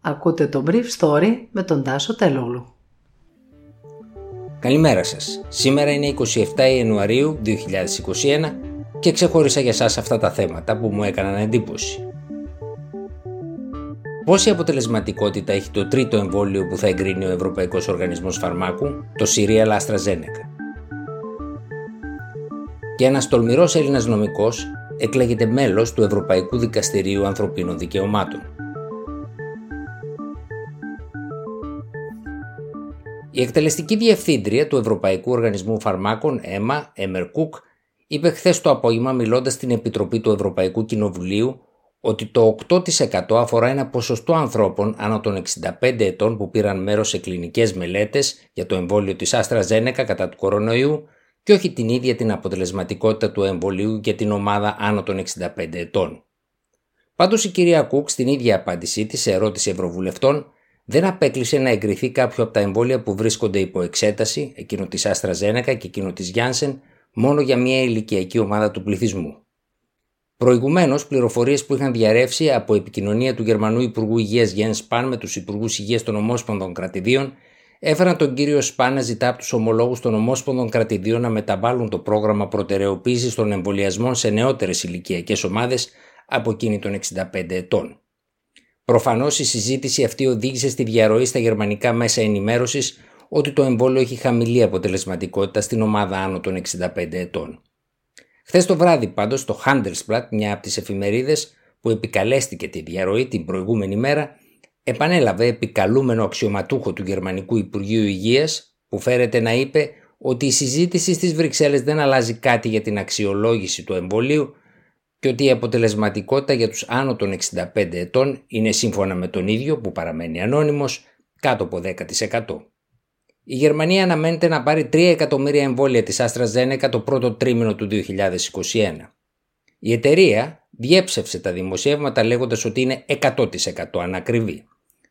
Ακούτε το Brief Story με τον Τάσο Τελόγλου. Καλημέρα σας. Σήμερα είναι 27 Ιανουαρίου 2021 και ξεχώρισα για σας αυτά τα θέματα που μου έκαναν εντύπωση. Πόση αποτελεσματικότητα έχει το τρίτο εμβόλιο που θα εγκρίνει ο Ευρωπαϊκός Οργανισμός Φαρμάκου, το Serial AstraZeneca; Και ένας τολμηρός Έλληνας νομικός εκλέγεται μέλος του Ευρωπαϊκού Δικαστηρίου Ανθρωπίνων Δικαιωμάτων. Η εκτελεστική διευθύντρια του Ευρωπαϊκού Οργανισμού Φαρμάκων, ΕΜΑ, Έμερ Κουκ, είπε χθες το απόγευμα μιλώντας στην Επιτροπή του Ευρωπαϊκού Κοινοβουλίου ότι το 8% αφορά ένα ποσοστό ανθρώπων άνω των 65 ετών που πήραν μέρος σε κλινικές μελέτες για το εμβόλιο της Άστρα Ζένεκα κατά του κορονοϊού και όχι την ίδια την αποτελεσματικότητα του εμβολίου για την ομάδα άνω των 65 ετών. Πάντως η κυρία Κουκ στην ίδια απάντησή της σε ερώτηση Ευρωβουλευτών δεν απέκλεισε να εγκριθεί κάποιο από τα εμβόλια που βρίσκονται υπό εξέταση, εκείνο της Άστρα Ζένεκα και εκείνο της Γιάνσεν, μόνο για μια ηλικιακή ομάδα του πληθυσμού. Προηγουμένως, πληροφορίες που είχαν διαρρεύσει από επικοινωνία του Γερμανού Υπουργού Υγείας Γιέν Σπαν με τους Υπουργούς Υγείας των Ομόσπονδων Κρατηδίων έφεραν τον κύριο Σπαν να ζητά από τους ομολόγους των Ομόσπονδων Κρατηδίων να μεταβάλουν το πρόγραμμα προτεραιοποίησης των εμβολιασμών σε νεότερες ηλικιακές ομάδες από εκείνη των 65 ετών. Προφανώς η συζήτηση αυτή οδήγησε στη διαρροή στα γερμανικά μέσα ενημέρωσης ότι το εμβόλιο έχει χαμηλή αποτελεσματικότητα στην ομάδα άνω των 65 ετών. Χθες το βράδυ πάντως το Handelsblatt, μια από τις εφημερίδες που επικαλέστηκε τη διαρροή την προηγούμενη μέρα, επανέλαβε επικαλούμενο αξιωματούχο του Γερμανικού Υπουργείου Υγείας που φέρεται να είπε ότι η συζήτηση στις Βρυξέλλες δεν αλλάζει κάτι για την αξιολόγηση του εμβολίου και ότι η αποτελεσματικότητα για τους άνω των 65 ετών είναι σύμφωνα με τον ίδιο που παραμένει ανώνυμος κάτω από 10%. Η Γερμανία αναμένεται να πάρει 3 εκατομμύρια εμβόλια της AstraZeneca το πρώτο τρίμηνο του 2021. Η εταιρεία διέψευσε τα δημοσιεύματα λέγοντας ότι είναι 100% ανακριβή.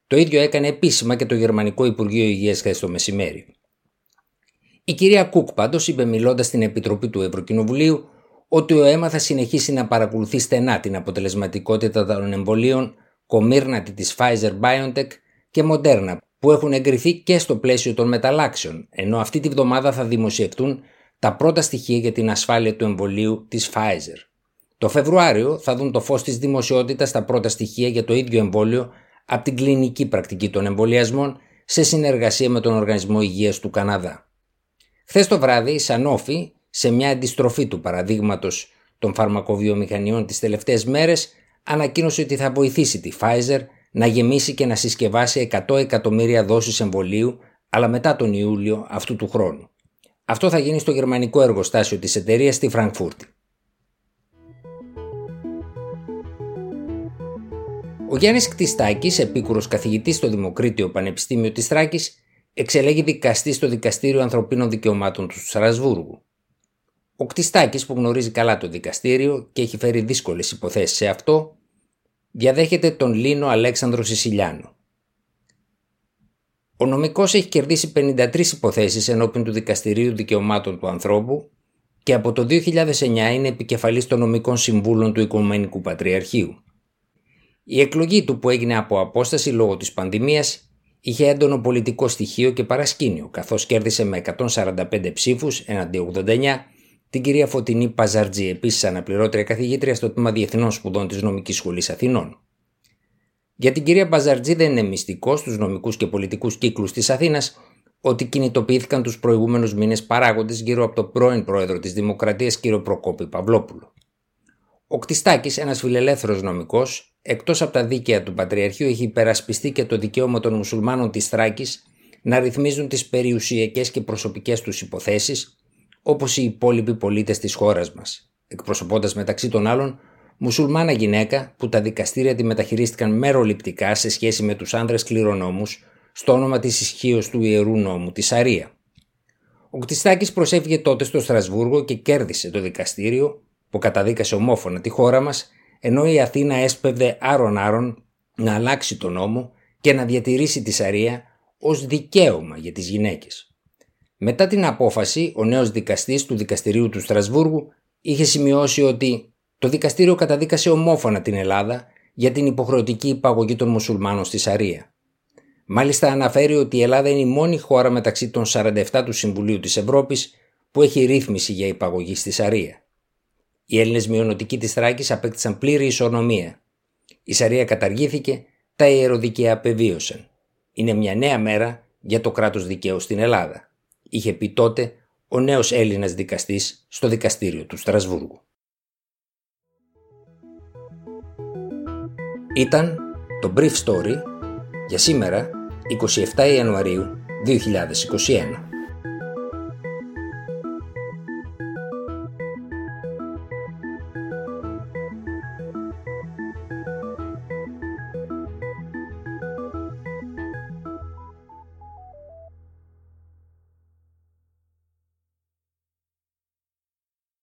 Το ίδιο έκανε επίσημα και το Γερμανικό Υπουργείο Υγείας χθες το μεσημέρι. Η κυρία Κουκ πάντως είπε μιλώντας στην Επιτροπή του Ευρωκοινοβουλίου ότι ο αίμα θα συνεχίσει να παρακολουθεί στενά την αποτελεσματικότητα των εμβολίων κομμύρνατη της Pfizer BioNTech και Moderna που έχουν εγκριθεί και στο πλαίσιο των μεταλλάξεων, ενώ αυτή τη βδομάδα θα δημοσιευτούν τα πρώτα στοιχεία για την ασφάλεια του εμβολίου της Pfizer. Το Φεβρουάριο θα δουν το φως της δημοσιότητας τα πρώτα στοιχεία για το ίδιο εμβόλιο από την κλινική πρακτική των εμβολιασμών σε συνεργασία με τον Οργανισμό Υγείας του Καναδά. Χθες το βράδυ η Sanofi σε μια αντιστροφή του παραδείγματος των φαρμακοβιομηχανιών τις τελευταίες μέρες, ανακοίνωσε ότι θα βοηθήσει τη Pfizer να γεμίσει και να συσκευάσει 100 εκατομμύρια δόσεις εμβολίου, αλλά μετά τον Ιούλιο αυτού του χρόνου. Αυτό θα γίνει στο γερμανικό εργοστάσιο της εταιρείας στη Φραγκφούρτη. Ο Γιάννης Κτιστάκης, επίκουρος καθηγητής στο Δημοκρίτιο Πανεπιστήμιο της Θράκης, εξελέγει δικαστή στο Δικαστήριο Ανθρωπίνων Δικαιωμάτων του Στρασβούργου. Ο Κτιστάκης που γνωρίζει καλά το δικαστήριο και έχει φέρει δύσκολες υποθέσεις σε αυτό, διαδέχεται τον Λίνο Αλέξανδρο Σισιλιάνο. Ο νομικός έχει κερδίσει 53 υποθέσεις ενώπιν του Δικαστηρίου Δικαιωμάτων του Ανθρώπου και από το 2009 είναι επικεφαλής των νομικών συμβούλων του Οικουμενικού Πατριαρχείου. Η εκλογή του που έγινε από απόσταση λόγω της πανδημίας είχε έντονο πολιτικό στοιχείο και παρασκήνιο καθώς κέρδισε με 145 ψήφους έναντι 89 την κυρία Φωτεινή Παζαρτζή, επίσης αναπληρώτρια καθηγήτρια στο τμήμα Διεθνών Σπουδών της Νομικής Σχολής Αθηνών. Για την κυρία Παζαρτζή δεν είναι μυστικό στους νομικούς και πολιτικούς κύκλους της Αθήνας ότι κινητοποιήθηκαν τους προηγούμενους μήνες παράγοντες γύρω από τον πρώην πρόεδρο της Δημοκρατίας κύριο Προκόπη Παυλόπουλο. Ο Κτιστάκης, ένας φιλελεύθερος νομικός, εκτός από τα δίκαια του Πατριαρχείου, έχει υπερασπιστεί και το δικαίωμα των μουσουλμάνων της Θράκης να ρυθμίζουν τις περιουσιακές και προσωπικές τους υποθέσεις όπως οι υπόλοιποι πολίτες της χώρας μας, εκπροσωπώντας μεταξύ των άλλων μουσουλμάνα γυναίκα που τα δικαστήρια τη μεταχειρίστηκαν μεροληπτικά σε σχέση με τους άνδρες κληρονόμους στο όνομα της ισχύως του Ιερού Νόμου, της Σαρία. Ο Κτιστάκης προσέφυγε τότε στο Στρασβούργο και κέρδισε το δικαστήριο που καταδίκασε ομόφωνα τη χώρα μας, ενώ η Αθήνα έσπευδε άρον-άρον να αλλάξει τον νόμο και να διατηρήσει τη Σαρία ως δικαίωμα για τις γυναίκες. Μετά την απόφαση, ο νέος δικαστής του Δικαστηρίου του Στρασβούργου είχε σημειώσει ότι το δικαστήριο καταδίκασε ομόφωνα την Ελλάδα για την υποχρεωτική υπαγωγή των μουσουλμάνων στη Σαρία. Μάλιστα αναφέρει ότι η Ελλάδα είναι η μόνη χώρα μεταξύ των 47 του Συμβουλίου της Ευρώπης που έχει ρύθμιση για υπαγωγή στη Σαρία. Οι Έλληνες μειονοτικοί της Θράκης απέκτησαν πλήρη ισονομία. Η Σαρία καταργήθηκε, τα ιεροδικαία απεβίωσαν. Είναι μια νέα μέρα για το κράτος δικαίου στην Ελλάδα. Είχε πει τότε ο νέος Έλληνας δικαστής στο δικαστήριο του Στρασβούργου. Ήταν το Brief Story για σήμερα 27 Ιανουαρίου 2021.